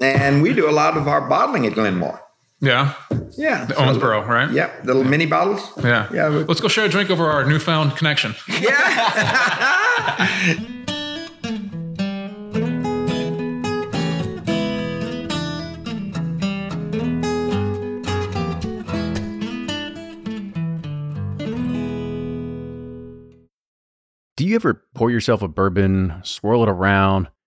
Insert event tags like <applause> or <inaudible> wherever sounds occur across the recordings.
and we do a lot of our bottling at Glenmore. Yeah. Yeah, The so- Owensboro, right? Yeah, the little mini bottles. Yeah. Yeah, we- Let's go share a drink over our newfound connection. Yeah. <laughs> Do you ever pour yourself a bourbon, swirl it around,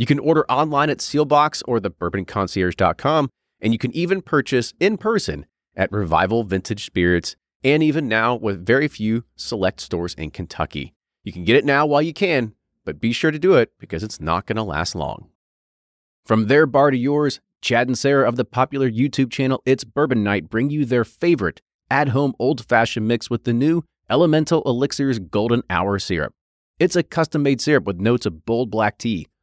You can order online at Seelbach's or thebourbonconcierge.com, and you can even purchase in person at Revival Vintage Spirits, and even now with very few select stores in Kentucky. You can get it now while you can, but be sure to do it because it's not going to last long. From their bar to yours, Chad and Sarah of the popular YouTube channel It's Bourbon Night bring you their favorite at home old fashioned mix with the new Elemental Elixirs Golden Hour Syrup. It's a custom made syrup with notes of bold black tea,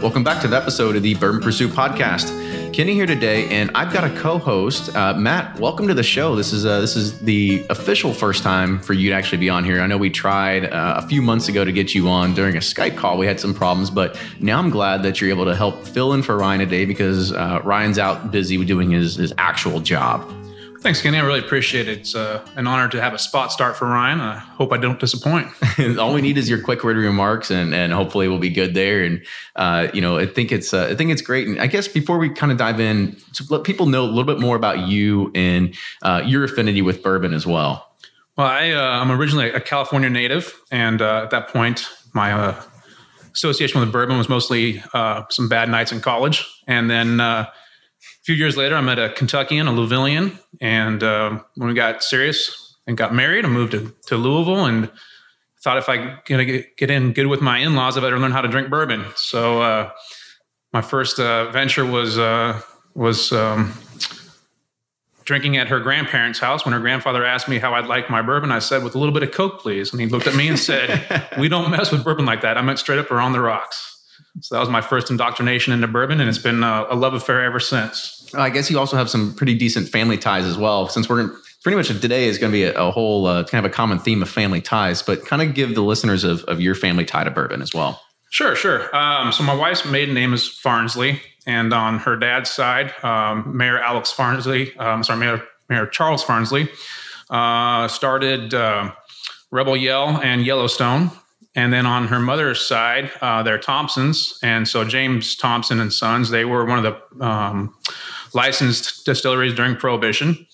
Welcome back to the episode of the Bourbon Pursuit podcast. Kenny here today, and I've got a co-host, uh, Matt. Welcome to the show. This is uh, this is the official first time for you to actually be on here. I know we tried uh, a few months ago to get you on during a Skype call. We had some problems, but now I'm glad that you're able to help fill in for Ryan today because uh, Ryan's out busy doing his his actual job. Thanks, Kenny. I really appreciate it. It's uh, an honor to have a spot start for Ryan. I hope I don't disappoint. <laughs> All we need is your quick witty remarks, and and hopefully we'll be good there. And uh, you know, I think it's uh, I think it's great. And I guess before we kind of dive in, to let people know a little bit more about you and uh, your affinity with bourbon as well. Well, I, uh, I'm originally a California native, and uh, at that point, my uh, association with bourbon was mostly uh, some bad nights in college. And then uh, few years later, I met a Kentuckian, a Louisvillian, and um when we got serious and got married, I moved to, to Louisville and thought if I gonna get, get in good with my in-laws, I better learn how to drink bourbon. So uh, my first uh, venture was uh, was um, drinking at her grandparents' house. When her grandfather asked me how I'd like my bourbon, I said, "With a little bit of Coke, please." And he looked at me and said, <laughs> "We don't mess with bourbon like that." I meant straight up or on the rocks. So that was my first indoctrination into bourbon, and it's been uh, a love affair ever since. I guess you also have some pretty decent family ties as well. Since we're pretty much today is going to be a, a whole uh, kind of a common theme of family ties, but kind of give the listeners of, of your family tie to bourbon as well. Sure, sure. Um, so my wife's maiden name is Farnsley, and on her dad's side, um, Mayor Alex Farnsley, um, sorry, Mayor, Mayor Charles Farnsley, uh, started uh, Rebel Yell and Yellowstone. And then on her mother's side, uh, they're Thompsons, and so James Thompson and Sons. They were one of the um, licensed distilleries during Prohibition,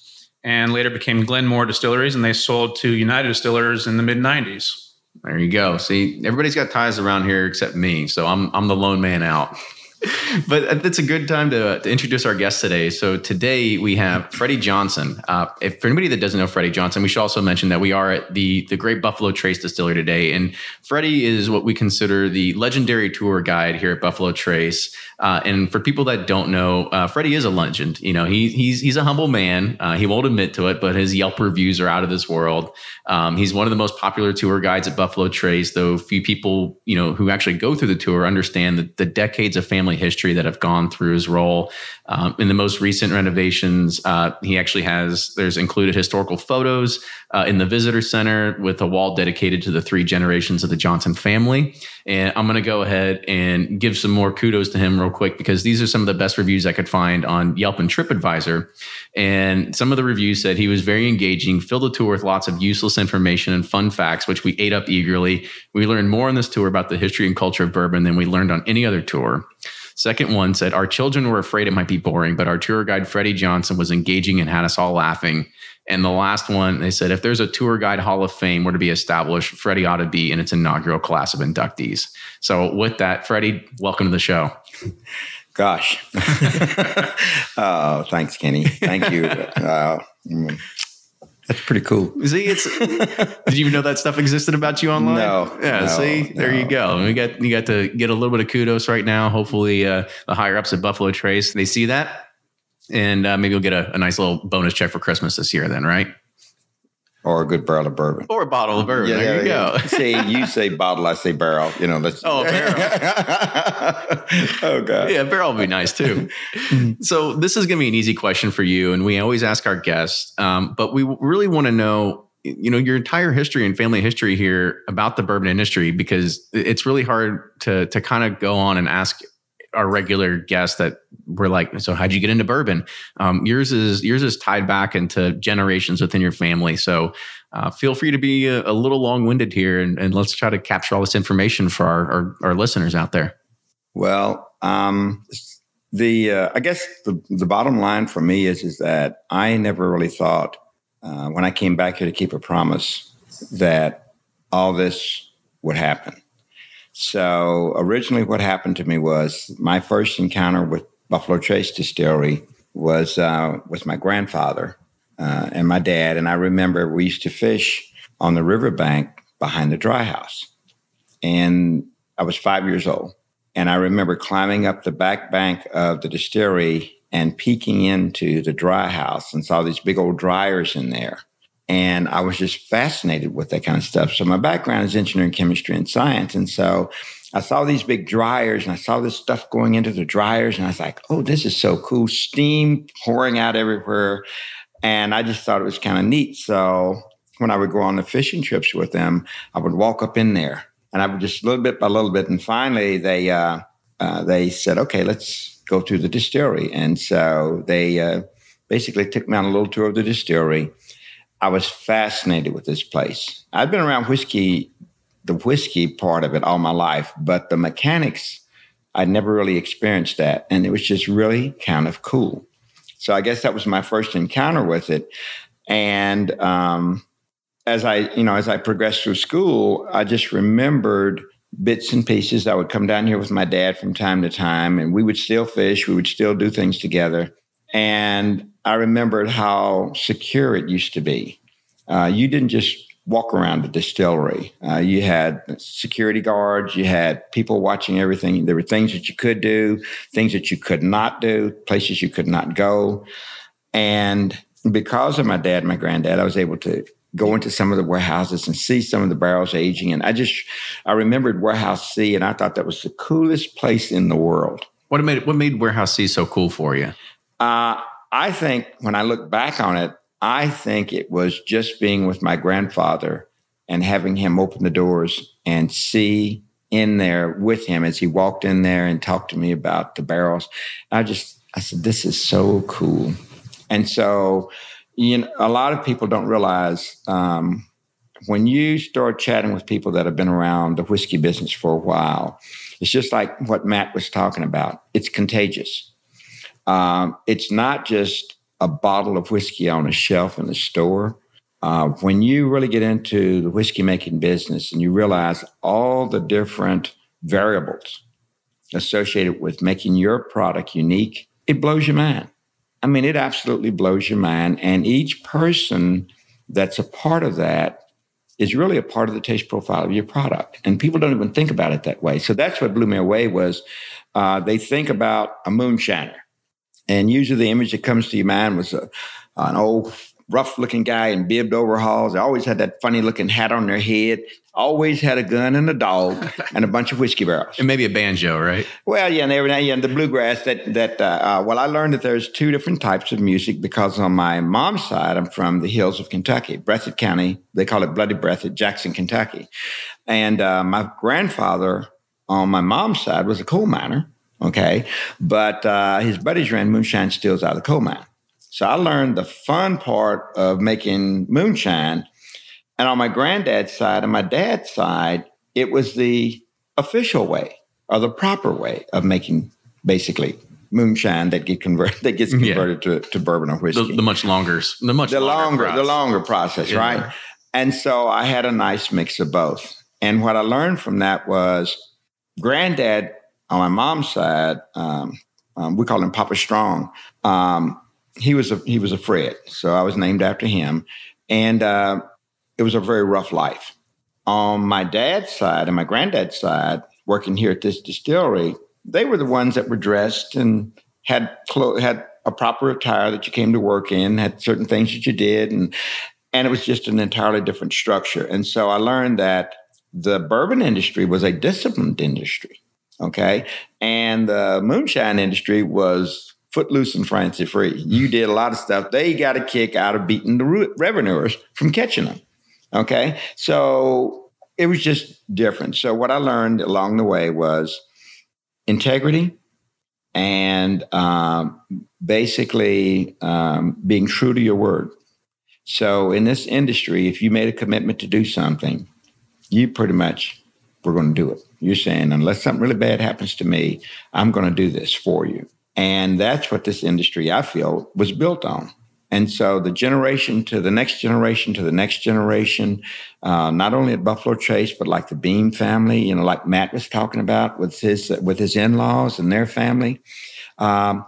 and later became Glenmore Distilleries, and they sold to United Distillers in the mid '90s. There you go. See, everybody's got ties around here except me, so I'm I'm the lone man out. <laughs> but it's a good time to, to, introduce our guest today. So today we have Freddie Johnson. Uh, if for anybody that doesn't know Freddie Johnson, we should also mention that we are at the the Great Buffalo Trace Distillery today, and Freddie is what we consider the legendary tour guide here at Buffalo Trace. Uh, and for people that don't know, uh, Freddie is a legend. You know, he, he's he's a humble man. Uh, he won't admit to it, but his Yelp reviews are out of this world. Um, he's one of the most popular tour guides at Buffalo Trace, though few people, you know, who actually go through the tour understand the, the decades of family history that have gone through his role. Um, in the most recent renovations, uh, he actually has there's included historical photos uh, in the visitor center with a wall dedicated to the three generations of the Johnson family. And I'm going to go ahead and give some more kudos to him real quick because these are some of the best reviews I could find on Yelp and TripAdvisor. And some of the reviews said he was very engaging, filled the tour with lots of useless information and fun facts, which we ate up eagerly. We learned more on this tour about the history and culture of bourbon than we learned on any other tour. Second one said, Our children were afraid it might be boring, but our tour guide, Freddie Johnson, was engaging and had us all laughing. And the last one, they said, if there's a tour guide hall of fame were to be established, Freddie ought to be in its inaugural class of inductees. So, with that, Freddie, welcome to the show. Gosh. <laughs> oh, thanks, Kenny. Thank you. <laughs> Uh, mm, that's pretty cool. See, it's. <laughs> did you even know that stuff existed about you online? No. Yeah. no, see, there no. you go. We got you got to get a little bit of kudos right now. Hopefully, uh, the higher ups at Buffalo Trace they see that, and uh, maybe you'll get a, a nice little bonus check for Christmas this year. Then, right? Or a good barrel of bourbon. Or a bottle of bourbon. there you go. See, you say bottle, I say barrel. You know, that's Oh, barrel. <laughs> oh God. Yeah, barrel would be nice too. <laughs> so this is going to be an easy question for you, and we always ask our guests, um, but we really want to know, you know, your entire history and family history here about the bourbon industry because it's really hard to to kind of go on and ask our regular guests that were like, so how'd you get into bourbon? Um, yours is yours is tied back into generations within your family. So uh, feel free to be a, a little long winded here, and, and, let's try to capture all this information for our our, our listeners out there. Well, um, the uh, I guess the the bottom line for me is is that I never really thought uh, when I came back here to keep a promise that all this would happen. So originally, what happened to me was my first encounter with Buffalo Trace Distillery was uh, with my grandfather uh, and my dad, and I remember we used to fish on the riverbank behind the dry house, and I was five years old, and I remember climbing up the back bank of the distillery and peeking into the dry house and saw these big old dryers in there. And I was just fascinated with that kind of stuff. So my background is engineering, chemistry, and science. And so I saw these big dryers and I saw this stuff going into the dryers. And I was like, oh, this is so cool. Steam pouring out everywhere. And I just thought it was kind of neat. So when I would go on the fishing trips with them, I would walk up in there and I would just little bit by little bit. And finally they, uh, uh, they said, okay, let's go to the distillery. And so they uh, basically took me on a little tour of the distillery I was fascinated with this place. I've been around whiskey, the whiskey part of it all my life, but the mechanics, I'd never really experienced that. And it was just really kind of cool. So I guess that was my first encounter with it. And um, as I, you know, as I progressed through school, I just remembered bits and pieces. I would come down here with my dad from time to time, and we would still fish. We would still do things together. And I remembered how secure it used to be. Uh, you didn't just walk around the distillery. Uh, you had security guards, you had people watching everything. There were things that you could do, things that you could not do, places you could not go. And because of my dad and my granddad, I was able to go into some of the warehouses and see some of the barrels aging. And I just, I remembered Warehouse C, and I thought that was the coolest place in the world. What made what made Warehouse C so cool for you? Uh, I think when I look back on it, I think it was just being with my grandfather and having him open the doors and see in there with him as he walked in there and talked to me about the barrels. I just, I said, this is so cool. And so, you know, a lot of people don't realize um, when you start chatting with people that have been around the whiskey business for a while, it's just like what Matt was talking about. It's contagious. Um, it's not just a bottle of whiskey on a shelf in the store. Uh, when you really get into the whiskey making business and you realize all the different variables associated with making your product unique, it blows your mind. I mean, it absolutely blows your mind. And each person that's a part of that is really a part of the taste profile of your product. And people don't even think about it that way. So that's what blew me away was uh, they think about a moonshiner. And usually the image that comes to your mind was a, an old rough looking guy in bibbed overalls. They always had that funny looking hat on their head. Always had a gun and a dog <laughs> and a bunch of whiskey barrels. And maybe a banjo, right? Well, yeah, and every now and the bluegrass. That that uh, uh, well, I learned that there's two different types of music because on my mom's side, I'm from the hills of Kentucky, Breathitt County. They call it Bloody Breathitt, Jackson, Kentucky. And uh, my grandfather on my mom's side was a coal miner. Okay, but uh, his buddies ran moonshine stills out of the coal mine. So I learned the fun part of making moonshine. And on my granddad's side and my dad's side, it was the official way or the proper way of making basically moonshine that get converted that gets <laughs> converted yeah. to, to bourbon or whiskey. The, the, much longer, the much the longer, longer the longer process, yeah. right? And so I had a nice mix of both. And what I learned from that was granddad on my mom's side, um, um, we call him Papa Strong. Um, he was a he was a Fred, so I was named after him, and uh, it was a very rough life. On my dad's side and my granddad's side, working here at this distillery, they were the ones that were dressed and had clo- had a proper attire that you came to work in, had certain things that you did, and and it was just an entirely different structure. And so I learned that the bourbon industry was a disciplined industry, okay, and the moonshine industry was footloose and fancy free. You did a lot of stuff. They got a kick out of beating the revenuers from catching them. Okay. So it was just different. So what I learned along the way was integrity and um, basically um, being true to your word. So in this industry, if you made a commitment to do something, you pretty much were going to do it. You're saying, unless something really bad happens to me, I'm going to do this for you. And that's what this industry, I feel, was built on. And so the generation to the next generation to the next generation, uh, not only at Buffalo Trace, but like the Beam family, you know, like Matt was talking about with his with his in laws and their family, um,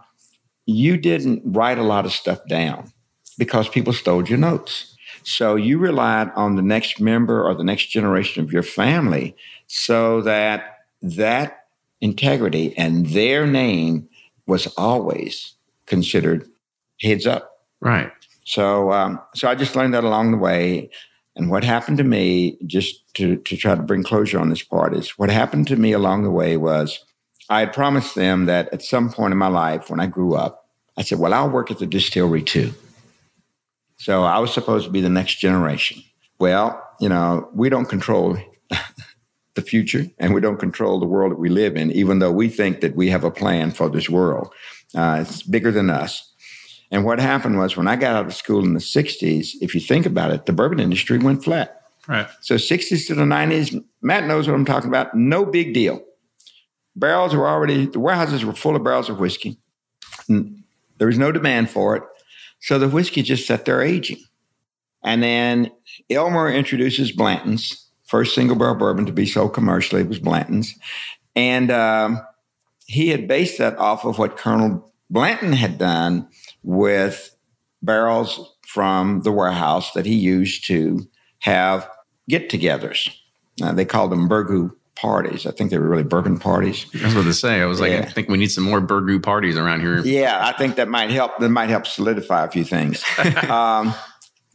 you didn't write a lot of stuff down because people stole your notes. So you relied on the next member or the next generation of your family so that that integrity and their name was always considered heads up. Right. So, um, so I just learned that along the way. And what happened to me, just to, to try to bring closure on this part, is what happened to me along the way was I had promised them that at some point in my life, when I grew up, I said, Well, I'll work at the distillery too. So I was supposed to be the next generation. Well, you know, we don't control the future and we don't control the world that we live in, even though we think that we have a plan for this world. Uh, it's bigger than us. And what happened was when I got out of school in the 60s, if you think about it, the bourbon industry went flat. Right. So 60s to the 90s, Matt knows what I'm talking about. No big deal. Barrels were already, the warehouses were full of barrels of whiskey. There was no demand for it. So the whiskey just sat there aging. And then Elmer introduces Blanton's first single barrel bourbon to be sold commercially was Blanton's. And um, he had based that off of what Colonel Blanton had done with barrels from the warehouse that he used to have get togethers. Uh, they called them burgoo parties. I think they were really bourbon parties. That's what they say. I was like, yeah. I think we need some more burgoo parties around here. Yeah, I think that might help. That might help solidify a few things. <laughs> um,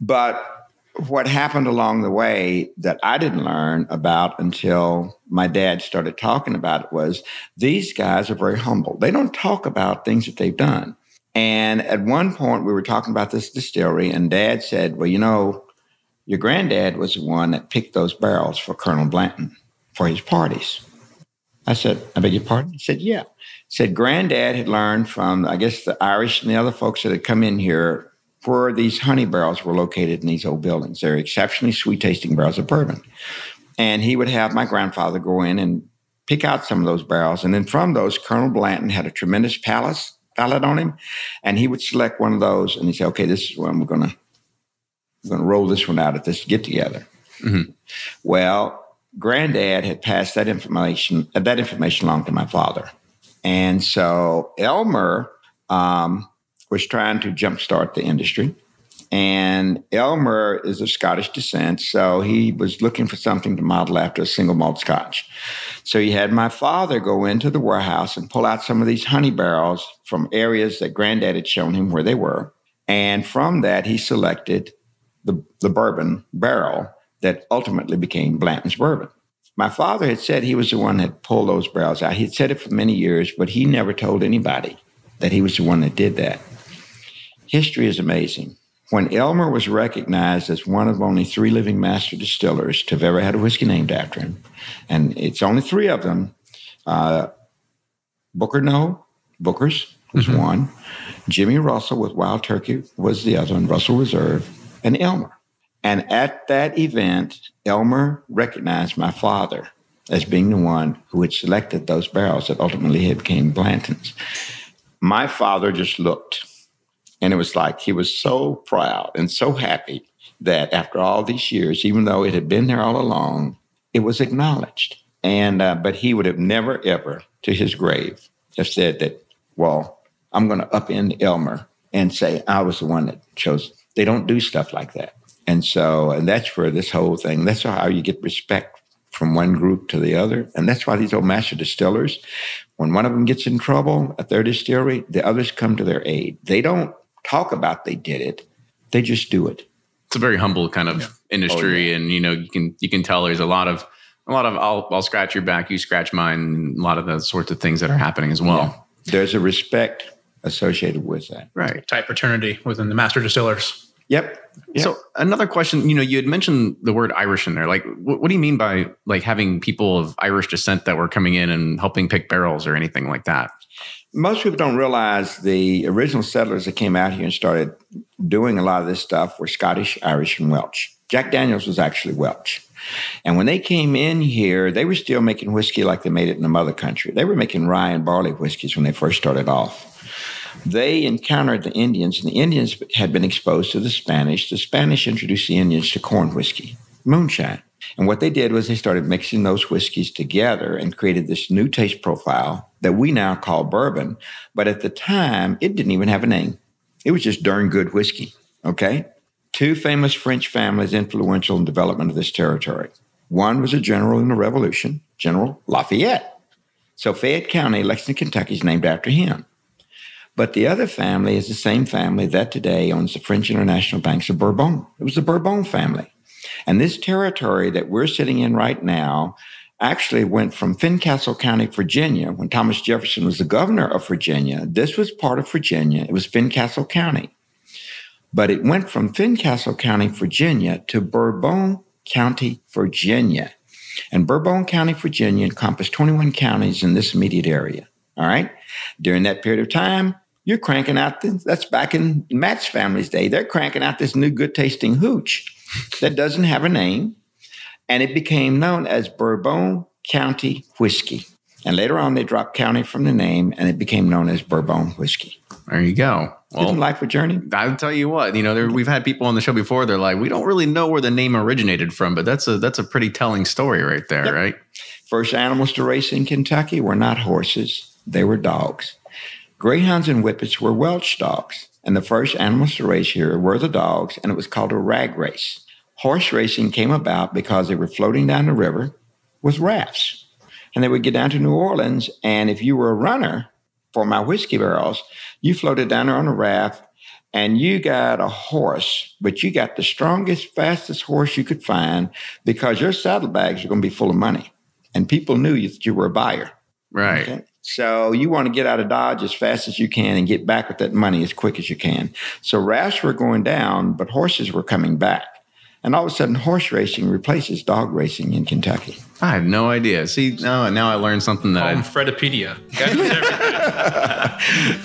but what happened along the way that I didn't learn about until my dad started talking about it was these guys are very humble. They don't talk about things that they've done. And at one point, we were talking about this distillery, and dad said, Well, you know, your granddad was the one that picked those barrels for Colonel Blanton for his parties. I said, I beg your pardon? He said, Yeah. He said, Granddad had learned from, I guess, the Irish and the other folks that had come in here where these honey barrels were located in these old buildings. They're exceptionally sweet tasting barrels of bourbon. And he would have my grandfather go in and pick out some of those barrels. And then from those, Colonel Blanton had a tremendous palace palate on him. And he would select one of those and he'd say, okay, this is when we're gonna we're gonna roll this one out at this get together. Mm-hmm. Well, granddad had passed that information that information along to my father, and so Elmer um, was trying to jumpstart the industry. And Elmer is of Scottish descent, so he was looking for something to model after a single malt scotch. So he had my father go into the warehouse and pull out some of these honey barrels from areas that granddad had shown him where they were. And from that, he selected the, the bourbon barrel that ultimately became Blanton's bourbon. My father had said he was the one that pulled those barrels out. He had said it for many years, but he never told anybody that he was the one that did that. History is amazing when Elmer was recognized as one of only three living master distillers to have ever had a whiskey named after him, and it's only three of them. Uh, Booker No, Booker's was mm-hmm. one. Jimmy Russell with Wild Turkey was the other one, Russell Reserve, and Elmer. And at that event, Elmer recognized my father as being the one who had selected those barrels that ultimately became Blanton's. My father just looked and it was like he was so proud and so happy that after all these years, even though it had been there all along, it was acknowledged. And uh, but he would have never ever, to his grave, have said that. Well, I'm going to upend Elmer and say I was the one that chose. They don't do stuff like that. And so, and that's where this whole thing. That's how you get respect from one group to the other. And that's why these old master distillers, when one of them gets in trouble at their distillery, the others come to their aid. They don't talk about they did it. They just do it. It's a very humble kind of yeah. industry, oh, yeah. and you know you can you can tell there's a lot of a lot of I'll I'll scratch your back, you scratch mine, a lot of the sorts of things that are happening as well. Yeah. There's a respect associated with that, right? Type fraternity within the master distillers. Yep. yep. So another question, you know, you had mentioned the word Irish in there. Like, what, what, do you mean by like having people of Irish descent that were coming in and helping pick barrels or anything like that? Most people don't realize the original settlers that came out here and started doing a lot of this stuff were Scottish, Irish, and Welsh. Jack Daniels was actually Welsh. And when they came in here, they were still making whiskey like they made it in the mother country. They were making rye and barley whiskeys when they first started off. They encountered the Indians, and the Indians had been exposed to the Spanish. The Spanish introduced the Indians to corn whiskey, moonshine. And what they did was they started mixing those whiskeys together and created this new taste profile that we now call bourbon. But at the time, it didn't even have a name. It was just darn good whiskey. Okay. Two famous French families influential in development of this territory. One was a general in the Revolution, General Lafayette. So Fayette County, Lexington, Kentucky is named after him. But the other family is the same family that today owns the French International Banks of Bourbon. It was the Bourbon family. And this territory that we're sitting in right now actually went from Fincastle County, Virginia, when Thomas Jefferson was the governor of Virginia. This was part of Virginia. It was Fincastle County. But it went from Fincastle County, Virginia to Bourbon County, Virginia. And Bourbon County, Virginia encompassed 21 counties in this immediate area. All right. During that period of time, you're cranking out this, that's back in Matt's family's day. They're cranking out this new good tasting hooch that doesn't have a name. And it became known as Bourbon County Whiskey. And later on, they dropped county from the name and it became known as Bourbon Whiskey. There you go. Well, Isn't life a journey? I'll tell you what, you know, there, we've had people on the show before. They're like, we don't really know where the name originated from, but that's a that's a pretty telling story right there, yep. right? First animals to race in Kentucky were not horses; they were dogs. Greyhounds and Whippets were Welsh dogs, and the first animals to race here were the dogs, and it was called a rag race. Horse racing came about because they were floating down the river with rafts. And they would get down to New Orleans, and if you were a runner for my whiskey barrels, you floated down there on a raft and you got a horse, but you got the strongest, fastest horse you could find because your saddlebags are going to be full of money. And people knew that you were a buyer. Right. Okay? So you want to get out of Dodge as fast as you can and get back with that money as quick as you can. So rafts were going down, but horses were coming back. And all of a sudden, horse racing replaces dog racing in Kentucky. I had no idea. See, now, now I learned something that. Home Fredipedia.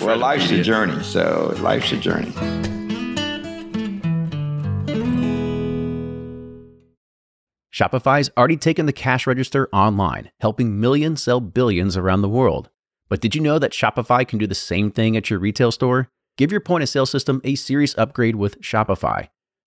<laughs> <laughs> well, life's a journey. So life's a journey. Shopify's already taken the cash register online, helping millions sell billions around the world. But did you know that Shopify can do the same thing at your retail store? Give your point of sale system a serious upgrade with Shopify.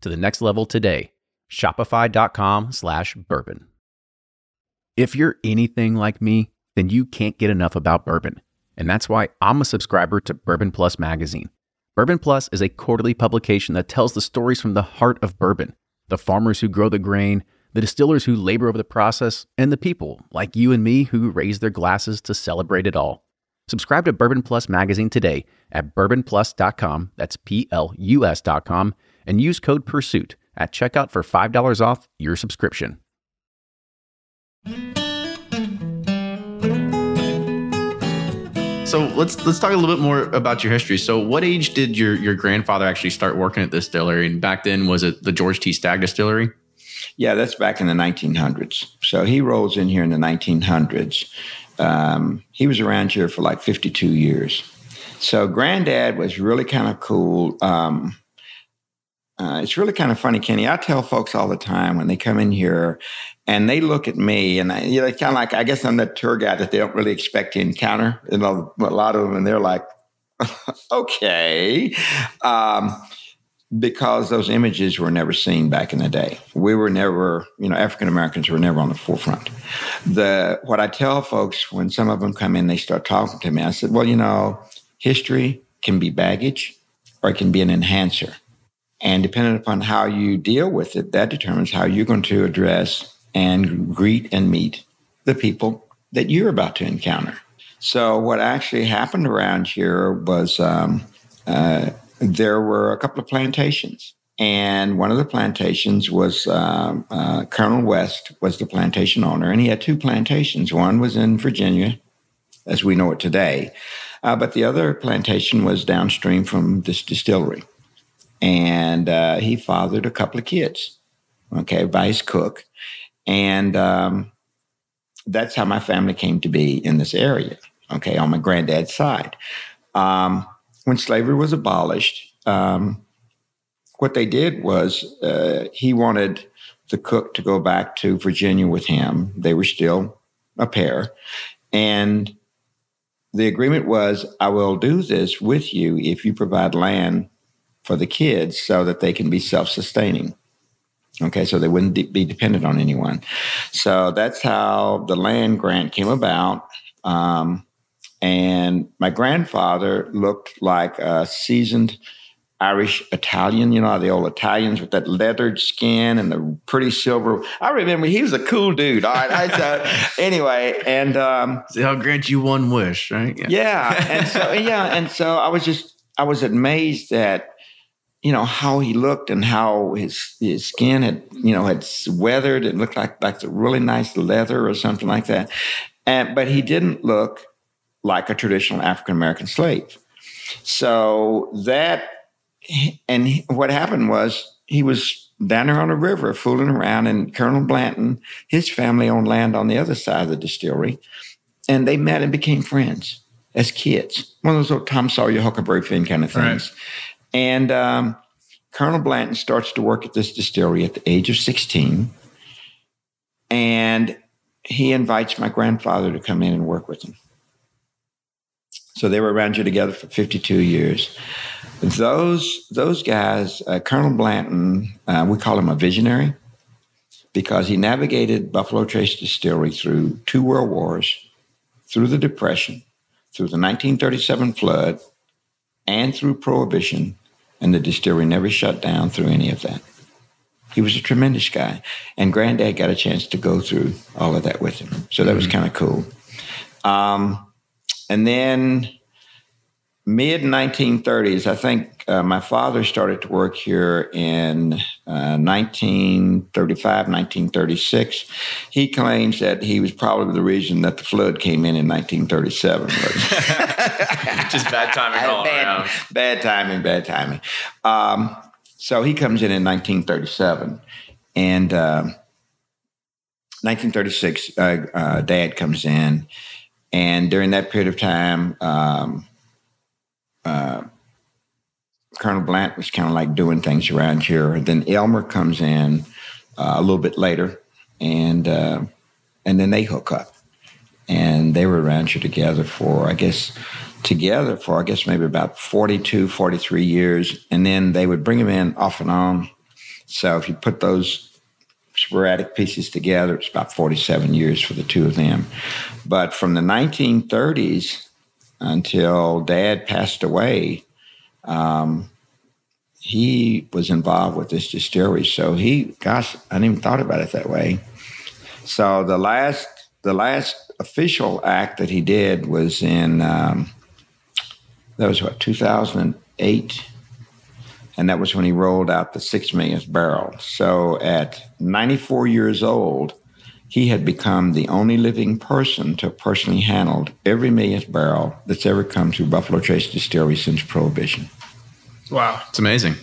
to the next level today. Shopify.com slash bourbon. If you're anything like me, then you can't get enough about bourbon. And that's why I'm a subscriber to Bourbon Plus magazine. Bourbon Plus is a quarterly publication that tells the stories from the heart of bourbon the farmers who grow the grain, the distillers who labor over the process, and the people like you and me who raise their glasses to celebrate it all. Subscribe to Bourbon Plus magazine today at bourbonplus.com, that's P L U S.com, and use code PURSUIT at checkout for $5 off your subscription. So let's let's talk a little bit more about your history. So, what age did your your grandfather actually start working at this distillery? And back then, was it the George T. Stagg Distillery? Yeah, that's back in the 1900s. So he rolls in here in the 1900s. Um, he was around here for like 52 years. So granddad was really kind of cool. Um, uh, it's really kind of funny, Kenny. I tell folks all the time when they come in here and they look at me and I, you know, kind of like, I guess I'm the tour guide that they don't really expect to encounter. You know, a lot of them, and they're like, <laughs> okay. Um, because those images were never seen back in the day. We were never, you know, African Americans were never on the forefront. The what I tell folks when some of them come in, they start talking to me. I said, well, you know, history can be baggage or it can be an enhancer. And depending upon how you deal with it, that determines how you're going to address and greet and meet the people that you're about to encounter. So, what actually happened around here was um, uh, there were a couple of plantations. And one of the plantations was um, uh, Colonel West was the plantation owner, and he had two plantations. One was in Virginia, as we know it today, uh, but the other plantation was downstream from this distillery and uh, he fathered a couple of kids, okay, his cook. And um, that's how my family came to be in this area, okay, on my granddad's side. Um, when slavery was abolished, um, what they did was uh, he wanted the cook to go back to Virginia with him. They were still a pair. And the agreement was I will do this with you if you provide land for the kids so that they can be self sustaining. Okay, so they wouldn't de- be dependent on anyone. So that's how the land grant came about. Um, and my grandfather looked like a seasoned Irish Italian, you know, the old Italians with that leathered skin and the pretty silver. I remember he was a cool dude. All right. I, <laughs> so, anyway, and um, so I'll grant you one wish, right? Yeah. yeah. And so, yeah. And so I was just, I was amazed at you know how he looked and how his his skin had you know had weathered. It looked like like a really nice leather or something like that. And but he didn't look like a traditional african american slave. So that and what happened was he was down there on the river fooling around and colonel blanton his family owned land on the other side of the distillery and they met and became friends as kids. One of those old tom sawyer huckleberry finn kind of things. right. And um, Colonel Blanton starts to work at this distillery at the age of 16. And he invites my grandfather to come in and work with him. So they were around here together for 52 years. Those, those guys, uh, Colonel Blanton, uh, we call him a visionary because he navigated Buffalo Trace Distillery through two world wars, through the Depression, through the 1937 flood, and through Prohibition, and the distillery never shut down through any of that. he was a tremendous guy. And granddad got a chance to go through all of that with him. So that was kind of cool. Um, and then mid 1930s, I think uh, my father started to work here in uh, 1935, 1936. He claims that he was probably the reason that the flood came in in 1937. <laughs> Just bad timing all bad, around. Bad timing, bad timing. Um, so he comes in in 1937. And uh, 1936, uh, uh, dad comes in. And during that period of time, um, uh, Colonel Blant was kind of like doing things around here. Then Elmer comes in uh, a little bit later, and uh, and then they hook up, and they were around here together for I guess together for I guess maybe about 42, 43 years, and then they would bring him in off and on. So if you put those sporadic pieces together, it's about 47 years for the two of them. But from the 1930s until dad passed away, um, he was involved with this distillery. So he, gosh, I didn't even thought about it that way. So the last, the last official act that he did was in, um, that was what, 2008? And that was when he rolled out the six millionth barrel. So at 94 years old, he had become the only living person to have personally handled every millionth barrel that's ever come through Buffalo Trace Distillery since Prohibition. Wow, it's amazing.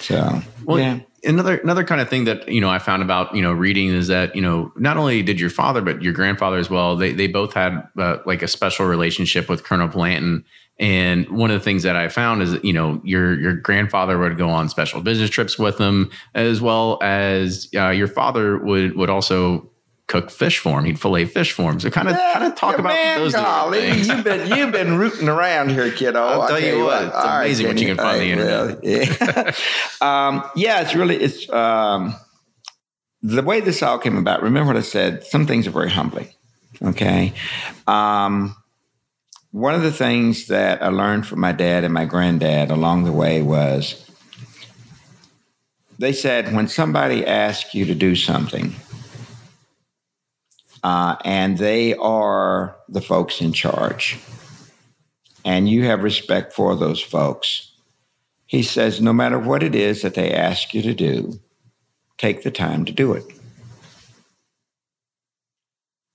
So, well, yeah. Another another kind of thing that you know I found about you know reading is that you know not only did your father but your grandfather as well they they both had uh, like a special relationship with Colonel Blanton. And one of the things that I found is, that you know, your your grandfather would go on special business trips with them, as well as uh, your father would would also cook fish for him. He'd fillet fish for him. So kind of Yeah, kind of talk yeah, about man, those golly, things. You've been you've been rooting around here, kiddo. I'll tell you what, it's All right, amazing what you can find on the internet. yeah. <laughs> um, yeah, it's really it's um, the way this all came about. Remember what I said? Some things are very humbling. Okay. Um, one of the things that I learned from my dad and my granddad along the way was they said when somebody asks you to do something, uh, and they are the folks in charge, and you have respect for those folks, he says, no matter what it is that they ask you to do, take the time to do it.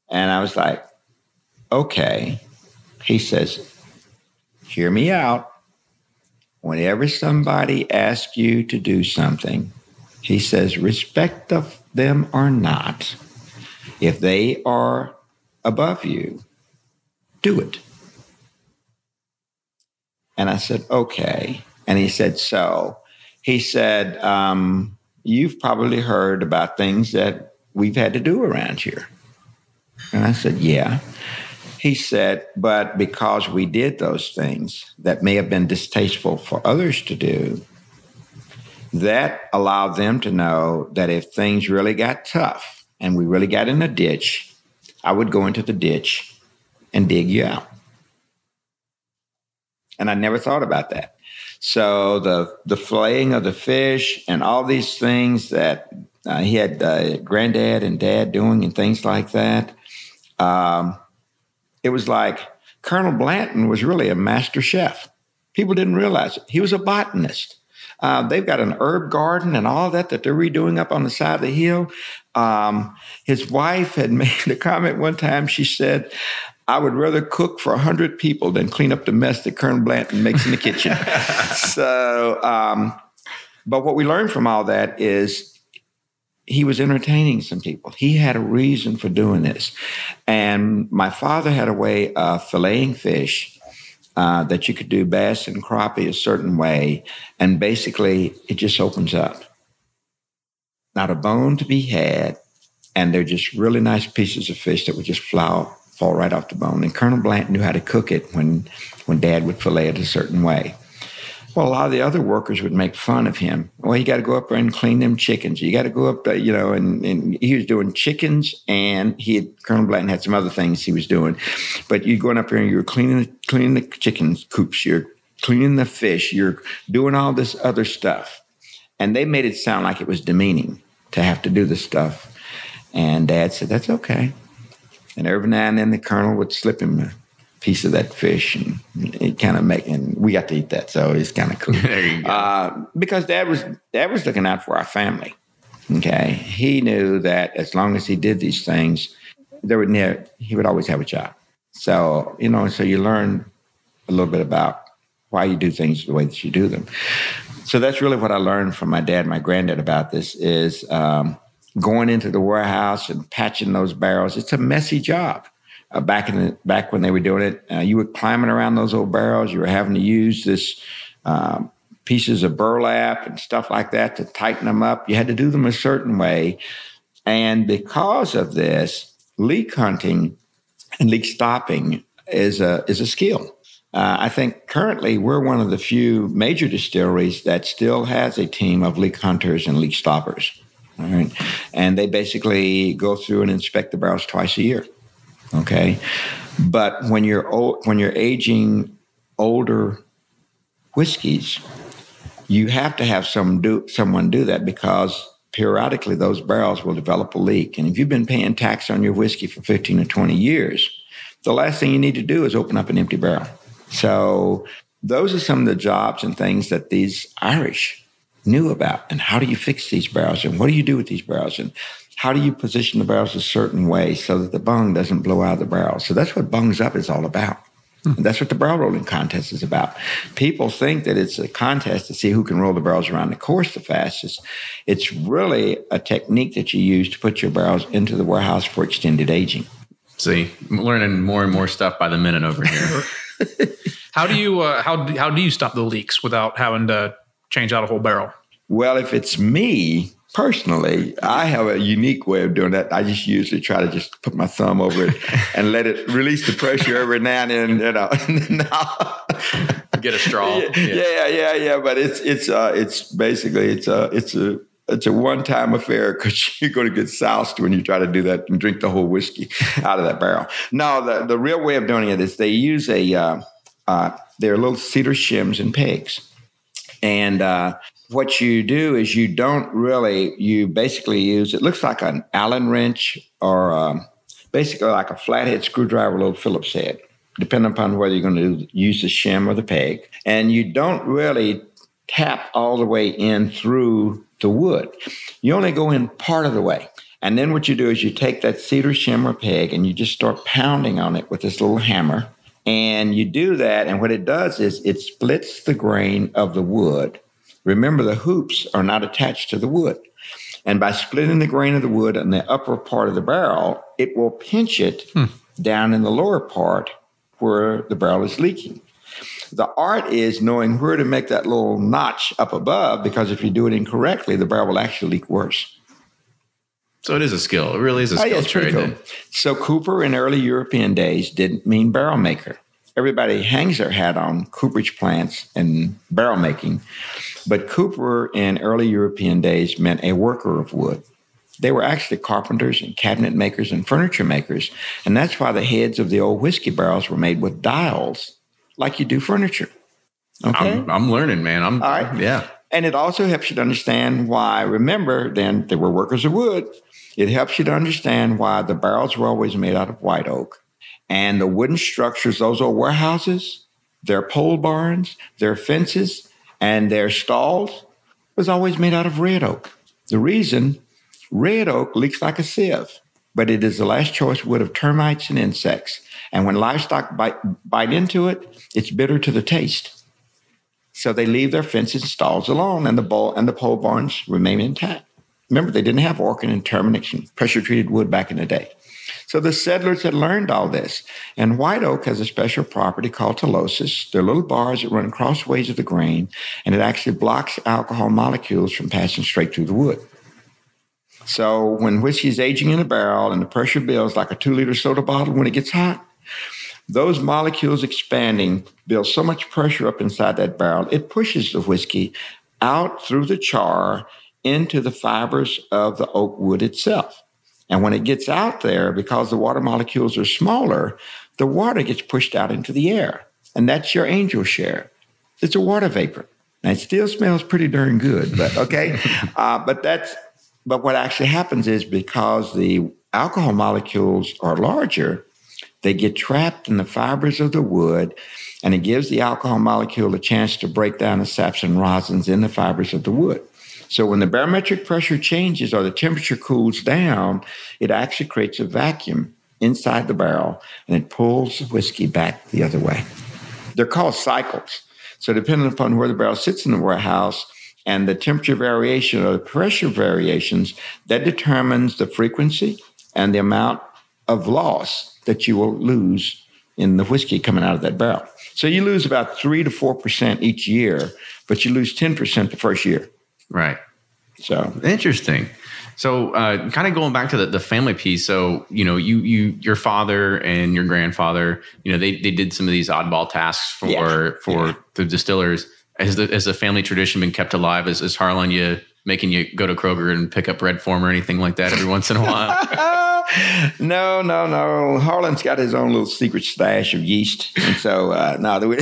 And I was like, okay. He says, hear me out. Whenever somebody asks you to do something, he says, respect of them or not, if they are above you, do it. And I said, okay. And he said, so he said, um, you've probably heard about things that we've had to do around here. And I said, yeah. He said, but because we did those things that may have been distasteful for others to do, that allowed them to know that if things really got tough and we really got in a ditch, I would go into the ditch and dig you out. And I never thought about that. So the the filleting of the fish and all these things that uh, he had uh, granddad and dad doing and things like that. Um, it was like Colonel Blanton was really a master chef. People didn't realize it. He was a botanist. Uh, they've got an herb garden and all that that they're redoing up on the side of the hill. Um, his wife had <laughs> made a comment one time. She said, I would rather cook for 100 people than clean up the mess that Colonel Blanton makes in the kitchen. <laughs> so, um, but what we learned from all that is he was entertaining some people. He had a reason for doing this. And my father had a way of filleting fish uh, that you could do bass and crappie a certain way. And basically, it just opens up. Not a bone to be had. And they're just really nice pieces of fish that would just flow, fall right off the bone. And Colonel Blant knew how to cook it when, when dad would fillet it a certain way. Well, a lot of the other workers would make fun of him. Well, you got to go up there and clean them chickens. You got to go up there, you know, and, and he was doing chickens and he had, Colonel Blanton had some other things he was doing. But you're going up there and you're cleaning, cleaning the chicken coops. You're cleaning the fish. You're doing all this other stuff. And they made it sound like it was demeaning. To have to do this stuff. And dad said, That's okay. And every now and then the colonel would slip him a piece of that fish and it kind of make and we got to eat that. So it's kind of cool. <laughs> there you go. Uh, because dad was dad was looking out for our family. Okay. He knew that as long as he did these things, there would never he would always have a job. So, you know, so you learn a little bit about why you do things the way that you do them. So that's really what I learned from my dad, my granddad about this is um, going into the warehouse and patching those barrels. It's a messy job. Uh, back in the back when they were doing it, uh, you were climbing around those old barrels. You were having to use this um, pieces of burlap and stuff like that to tighten them up. You had to do them a certain way, and because of this, leak hunting and leak stopping is a is a skill. Uh, I think currently we're one of the few major distilleries that still has a team of leak hunters and leak stoppers. All right. And they basically go through and inspect the barrels twice a year. Okay. But when you're old, when you're aging older whiskeys, you have to have some do someone do that because periodically those barrels will develop a leak. And if you've been paying tax on your whiskey for 15 or 20 years, the last thing you need to do is open up an empty barrel. So those are some of the jobs and things that these Irish knew about. And how do you fix these barrels? And what do you do with these barrels? And how do you position the barrels a certain way so that the bung doesn't blow out of the barrel? So that's what bungs up is all about. Hmm. And that's what the barrel rolling contest is about. People think that it's a contest to see who can roll the barrels around the course the fastest. It's really a technique that you use to put your barrels into the warehouse for extended aging. See, I'm learning more and more stuff by the minute over here. <laughs> <laughs> how do you uh, how how do you stop the leaks without having to change out a whole barrel? Well, if it's me personally, I have a unique way of doing that. I just usually try to just put my thumb over it <laughs> and let it release the pressure every now and then. You know, <laughs> get a straw. Yeah, yeah, yeah, yeah. But it's it's uh, it's basically it's a it's a it's a one time affair because <laughs> you're going to get soused when you try to do that and drink the whole whiskey <laughs> out of that barrel. No, the, the real way of doing it is they use a, uh, uh, they're little cedar shims and pegs. And uh, what you do is you don't really, you basically use, it looks like an Allen wrench or um, basically like a flathead screwdriver, a little Phillips head, depending upon whether you're going to use the shim or the peg. And you don't really tap all the way in through the wood. You only go in part of the way. And then what you do is you take that cedar shimmer peg and you just start pounding on it with this little hammer. And you do that, and what it does is it splits the grain of the wood. Remember, the hoops are not attached to the wood. And by splitting the grain of the wood in the upper part of the barrel, it will pinch it hmm. down in the lower part where the barrel is leaking. The art is knowing where to make that little notch up above because if you do it incorrectly, the barrel will actually leak worse. So it is a skill. It really is a skill oh, yeah, trade. Cool. So Cooper in early European days didn't mean barrel maker. Everybody hangs their hat on cooperage plants and barrel making, but Cooper in early European days meant a worker of wood. They were actually carpenters and cabinet makers and furniture makers, and that's why the heads of the old whiskey barrels were made with dials like you do furniture. Okay. I'm, I'm learning, man. I'm all right. Yeah. And it also helps you to understand why, remember, then they were workers of wood. It helps you to understand why the barrels were always made out of white oak. And the wooden structures, those are warehouses, their pole barns, their fences, and their stalls was always made out of red oak. The reason red oak leaks like a sieve, but it is the last choice wood of termites and insects. And when livestock bite, bite into it, it's bitter to the taste. So they leave their fences and stalls alone, and the bull and the pole barns remain intact. Remember, they didn't have Orkin and Terminix and pressure treated wood back in the day. So the settlers had learned all this. And white oak has a special property called tylosis. They're little bars that run crossways of the grain, and it actually blocks alcohol molecules from passing straight through the wood. So when whiskey is aging in a barrel and the pressure builds like a two liter soda bottle when it gets hot, those molecules expanding build so much pressure up inside that barrel, it pushes the whiskey out through the char into the fibers of the oak wood itself. And when it gets out there, because the water molecules are smaller, the water gets pushed out into the air. And that's your angel share. It's a water vapor. Now, it still smells pretty darn good, but <laughs> okay. uh, but that's but what actually happens is because the alcohol molecules are larger, they get trapped in the fibers of the wood, and it gives the alcohol molecule a chance to break down the saps and rosins in the fibers of the wood. So when the barometric pressure changes or the temperature cools down, it actually creates a vacuum inside the barrel and it pulls the whiskey back the other way. They're called cycles. So depending upon where the barrel sits in the warehouse and the temperature variation or the pressure variations, that determines the frequency and the amount of loss that you will lose in the whiskey coming out of that barrel. So you lose about three to four percent each year, but you lose ten percent the first year. Right. So interesting. So, uh, kind of going back to the, the family piece. So, you know, you you your father and your grandfather, you know, they they did some of these oddball tasks for yeah. for yeah. the distillers. Has the has the family tradition been kept alive? Is, is Harlan you making you go to Kroger and pick up red form or anything like that every once in a while? <laughs> no, no, no. Harlan's got his own little secret stash of yeast, and so uh, no, <laughs>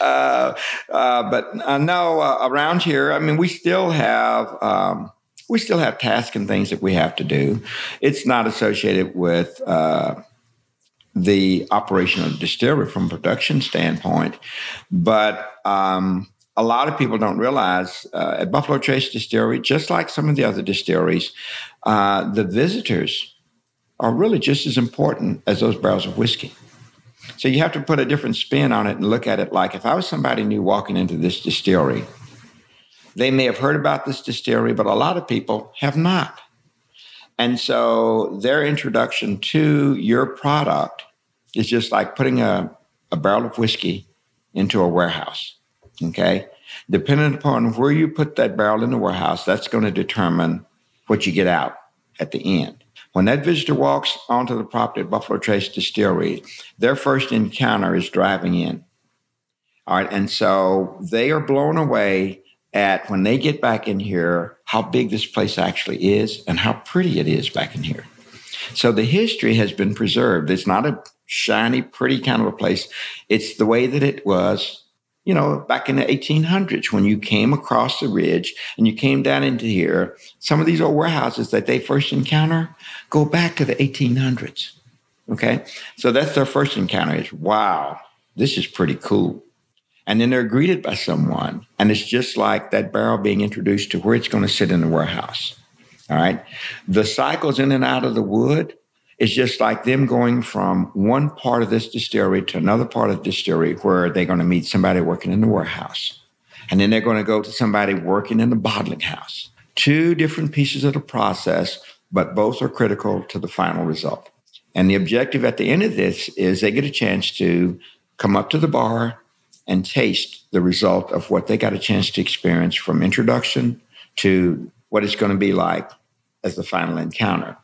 uh, uh, but uh, no, around here, I mean, we still have. Um, we still have tasks and things that we have to do. It's not associated with uh, the operation of the distillery from a production standpoint, but um, a lot of people don't realize uh, at Buffalo Trace Distillery, just like some of the other distilleries, uh, the visitors are really just as important as those barrels of whiskey. So you have to put a different spin on it and look at it like if I was somebody new walking into this distillery, they may have heard about this distillery, but a lot of people have not. And so their introduction to your product is just like putting a, a barrel of whiskey into a warehouse. Okay. Depending upon where you put that barrel in the warehouse, that's going to determine what you get out at the end. When that visitor walks onto the property at Buffalo Trace Distillery, their first encounter is driving in. All right. And so they are blown away at when they get back in here, how big this place actually is and how pretty it is back in here. So the history has been preserved. It's not a shiny, pretty kind of a place. It's the way that it was you know, back in the 1800s when you came across the ridge and you came down into here, some of these old warehouses that they first encounter go back to the 1800s. Okay. So that's their first encounter is wow, this is pretty cool. And then they're greeted by someone, and it's just like that barrel being introduced to where it's going to sit in the warehouse. All right. The cycles in and out of the wood it's just like them going from one part of this distillery to another part of the distillery where they're going to meet somebody working in the warehouse. And then they're going to go to somebody working in the bottling house. Two different pieces of the process, but both are critical to the final result. And the objective at the end of this is they get a chance to come up to the bar and taste the result of what they got a chance to experience from introduction to what it's going to be like as the final encounter.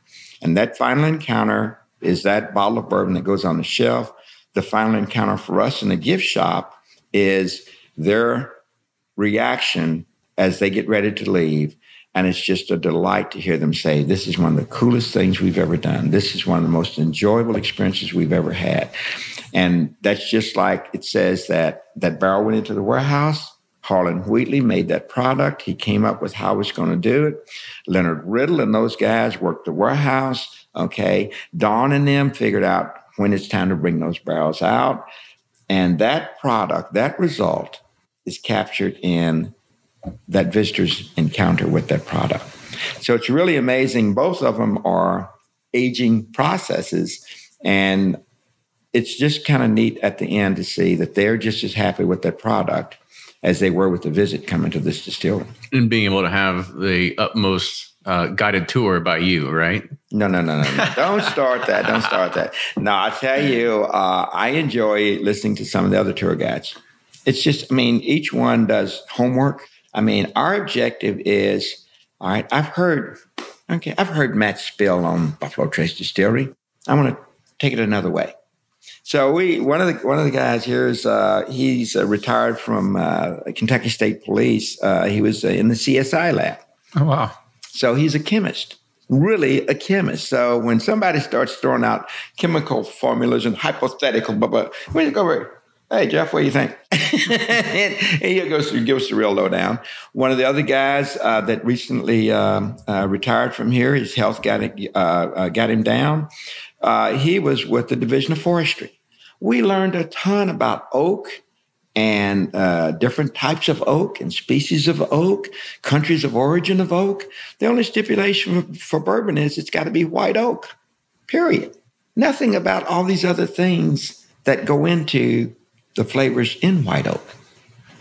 And that final encounter is that bottle of bourbon that goes on the shelf. The final encounter for us in the gift shop is their reaction as they get ready to leave. And it's just a delight to hear them say, This is one of the coolest things we've ever done. This is one of the most enjoyable experiences we've ever had. And that's just like it says that that barrel went into the warehouse Harlan Wheatley made that product. He came up with how was going to do it. Leonard Riddle and those guys worked the warehouse. Okay. Don and them figured out when it's time to bring those barrels out. And that product, that result is captured in that visitor's encounter with that product. So it's really amazing. Both of them are aging processes. And it's just kind of neat at the end to see that they're just as happy with their product as they were with the visit coming to this distillery. And being able to have the utmost uh, guided tour by you, right? No, no, no, no, no. <laughs> Don't start that. Don't start that. No, I tell you, uh, I enjoy listening to some of the other tour guides. It's just, I mean, each one does homework. I mean, our objective is, all right, I've heard, okay, I've heard Matt spill on Buffalo Trace Distillery. I want to take it another way. So we one of the one of the guys here is uh, he's uh, retired from uh, Kentucky State Police. Uh, he was uh, in the CSI lab. Oh wow! So he's a chemist, really a chemist. So when somebody starts throwing out chemical formulas and hypothetical, but but we go over. Hey, Jeff, what do you think? <laughs> and he goes to give us the real lowdown. One of the other guys uh, that recently um, uh, retired from here, his health got, uh, uh, got him down. Uh, he was with the Division of Forestry. We learned a ton about oak and uh, different types of oak and species of oak, countries of origin of oak. The only stipulation for, bourbon is it's got to be white oak, period. Nothing about all these other things that go into the flavors in white oak.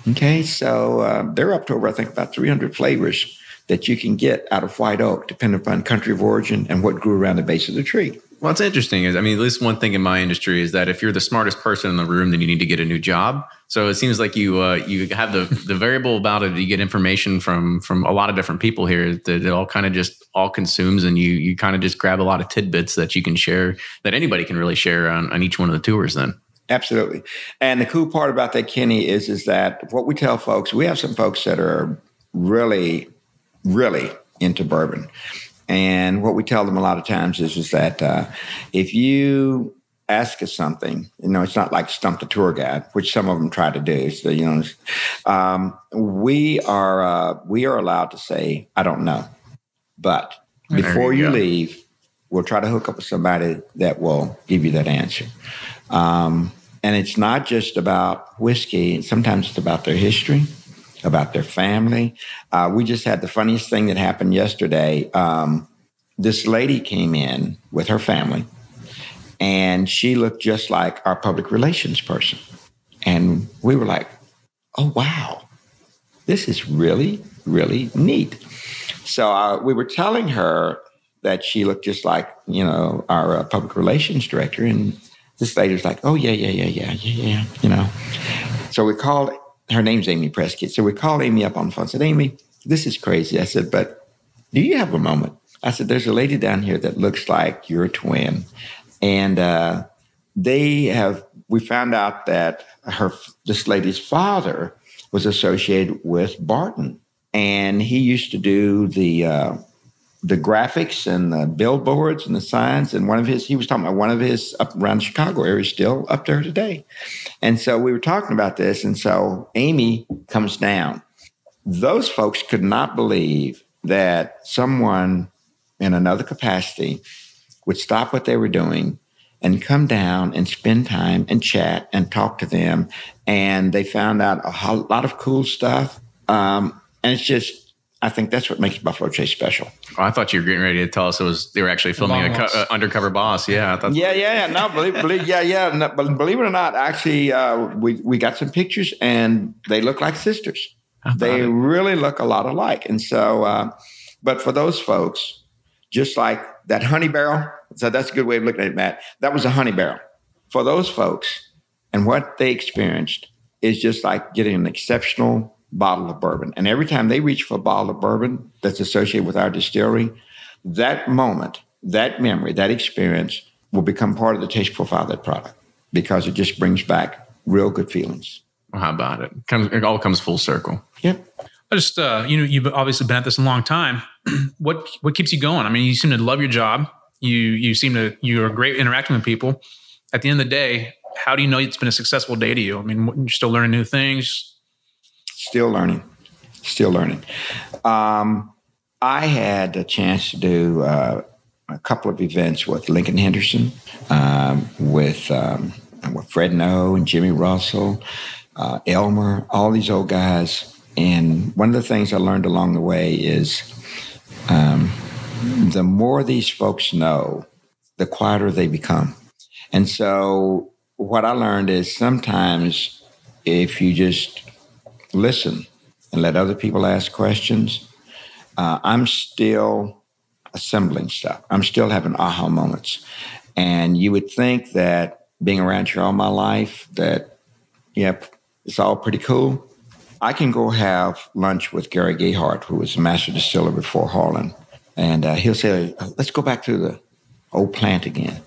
Okay, so uh, they're up to over, I think, about 300 flavors that you can get out of white oak, depending upon country of origin and what grew around the base of the tree. What's interesting is, I mean, at least one thing in my industry is that if you're the smartest person in the room, then you need to get a new job. So it seems like you uh, you have the the variable about it. You get information from from a lot of different people here that it all kind of just all consumes, and you you kind of just grab a lot of tidbits that you can share that anybody can really share on, on each one of the tours. Then absolutely, and the cool part about that, Kenny, is is that what we tell folks. We have some folks that are really really into bourbon and what we tell them a lot of times is, is that uh, if you ask us something, you know, it's not like stump the tour guide, which some of them try to do. So, you know, um, we are uh, we are allowed to say, I don't know. But before you, you leave, we'll try to hook up with somebody that will give you that answer. Um, and it's not just about whiskey, sometimes it's about their history about their family. Uh, we just had the funniest thing that happened yesterday. Um, this lady came in with her family, and she looked just like our public relations person. And we were like, oh, wow, this is really, really neat. So uh, we were telling her that she looked just like, you know, our uh, public relations director. And this lady was like, oh, yeah, yeah, yeah, yeah, yeah, yeah, you know. So we called her name's Amy Preston. So we called Amy up on the phone. Said, Amy, this is crazy. I said, but do you have a moment? I said, there's a lady down here that looks like your twin. And uh, they have, we found out that her, this lady's father was associated with Barton. And he used to do the, uh, the graphics and the billboards and the signs. And one of his, he was talking about one of his up around the Chicago area, still up there today. And so we were talking about this. And so Amy comes down. Those folks could not believe that someone in another capacity would stop what they were doing and come down and spend time and chat and talk to them. And they found out a lot of cool stuff. Um, and it's just, I think that's what makes Buffalo Trace special. Oh, I thought you were getting ready to tell us it was they were actually filming a co- uh, undercover boss. Yeah, i yeah, yeah, yeah. No, believe, believe, yeah, yeah. No, but believe it or not, actually, uh, we we got some pictures and they look like sisters. They it? really look a lot alike. And so, uh, but for those folks, just like that honey barrel, so that's a good way of looking at it, Matt. That was a honey barrel for those folks, and what they experienced is just like getting an exceptional bottle of bourbon. And every time they reach for a bottle of bourbon that's associated with our distillery, that moment, that memory, that experience will become part of the taste profile of that product because it just brings back real good feelings. Well, how about it? it all comes full circle. Yep. I just, uh, you know, you've obviously been at this a long time. <clears throat> what what keeps you going? I mean, you seem to love your job. You you seem to you're great interacting with people. At the end of the day, how do you know it's been a successful day to you? I mean, you're still learning new things Still learning. Still learning. Um, I had a chance to do uh, a couple of events with Lincoln Henderson, um, with um, with Fred Noe and Jimmy Russell, uh, Elmer, all these old guys. And one of the things I learned along the way is um, the more these folks know, the quieter they become. And so what I learned is sometimes if you just listen and let other people ask questions. Uh, I'm still assembling stuff. I'm still having aha moments. And you would think that being around here all my life, that, yep, it's all pretty cool. I can go have lunch with Gary Gayheart, who was a master distiller before Harlan. And uh, he'll say, let's go back to the old plant again.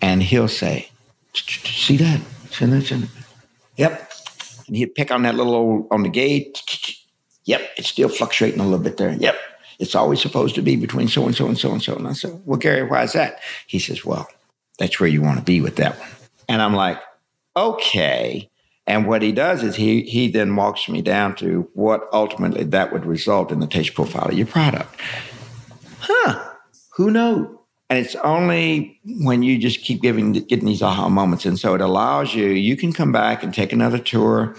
And he'll say, see that? See that? Yep, and he'd pick on that little old, on the gate. Yep, it's still fluctuating a little bit there. Yep, it's always supposed to be between so and so and so and so. And I said, Well, Gary, why is that? He says, Well, that's where you want to be with that one. And I'm like, Okay. And what he does is he he then walks me down to what ultimately that would result in the taste profile of your product. Huh? Who knows? And it's only when you just keep giving getting these aha moments, and so it allows you. You can come back and take another tour.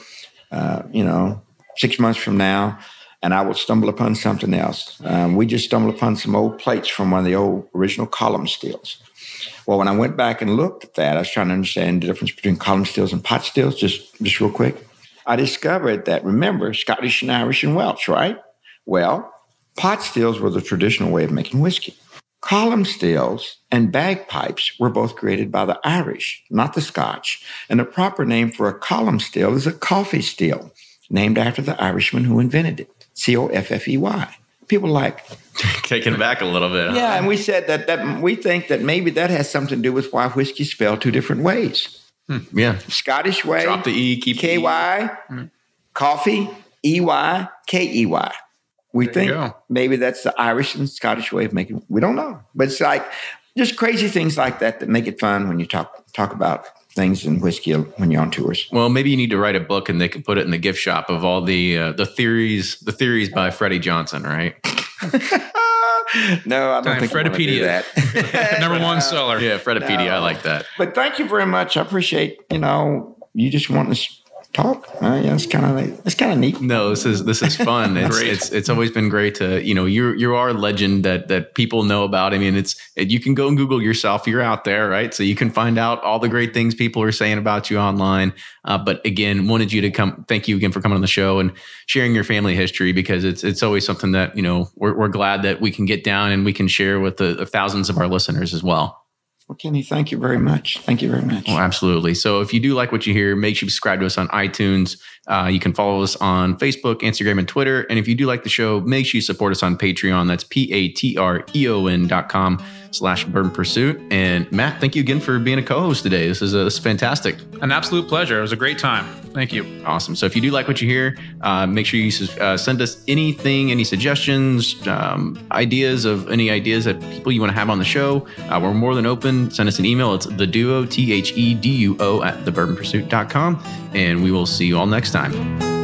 Uh, you know, six months from now, and I will stumble upon something else. Um, we just stumbled upon some old plates from one of the old original column stills. Well, when I went back and looked at that, I was trying to understand the difference between column stills and pot stills, just, just real quick. I discovered that, remember, Scottish and Irish and Welsh, right? Well, pot stills were the traditional way of making whiskey. Column stills and bagpipes were both created by the Irish, not the Scotch. And the proper name for a column still is a coffey still, named after the Irishman who invented it. C O F F E Y. People like <laughs> taken back a little bit. Huh? Yeah, and we said that that we think that maybe that has something to do with why whiskey spelled two different ways. Hmm. Yeah, Scottish way. Drop the e, keep K Y, coffee E Y K E Y. We there think maybe that's the Irish and Scottish way of making. We don't know, but it's like just crazy things like that that make it fun when you talk talk about things in whiskey when you're on tours. Well, maybe you need to write a book and they can put it in the gift shop of all the uh, the theories, the theories by Freddie Johnson, right? <laughs> no, I don't think Fredipedia. that. <laughs> <laughs> Number one seller. Yeah, Fredipedia. No. I like that. But thank you very much. I appreciate you know you just want to talk. Uh, yeah, it's kind of like, it's kind of neat. No, this is this is fun. <laughs> It's, it's it's always been great to you know you you are a legend that that people know about. I mean, it's you can go and Google yourself. You're out there, right? So you can find out all the great things people are saying about you online. Uh, but again, wanted you to come. Thank you again for coming on the show and sharing your family history because it's it's always something that you know we're we're glad that we can get down and we can share with the, the thousands of our listeners as well. Well, Kenny, thank you very much. Thank you very much. Oh, absolutely. So if you do like what you hear, make sure you subscribe to us on iTunes. Uh, you can follow us on Facebook, Instagram, and Twitter. And if you do like the show, make sure you support us on Patreon. That's P-A-T-R-E-O-N dot com slash Bourbon Pursuit. And Matt, thank you again for being a co-host today. This is, uh, this is fantastic. An absolute pleasure. It was a great time. Thank you. Awesome. So if you do like what you hear, uh, make sure you uh, send us anything, any suggestions, um, ideas of any ideas that people you want to have on the show. Uh, we're more than open. Send us an email. It's the duo, T H E D U O, at thebourbonpursuit.com. And we will see you all next time.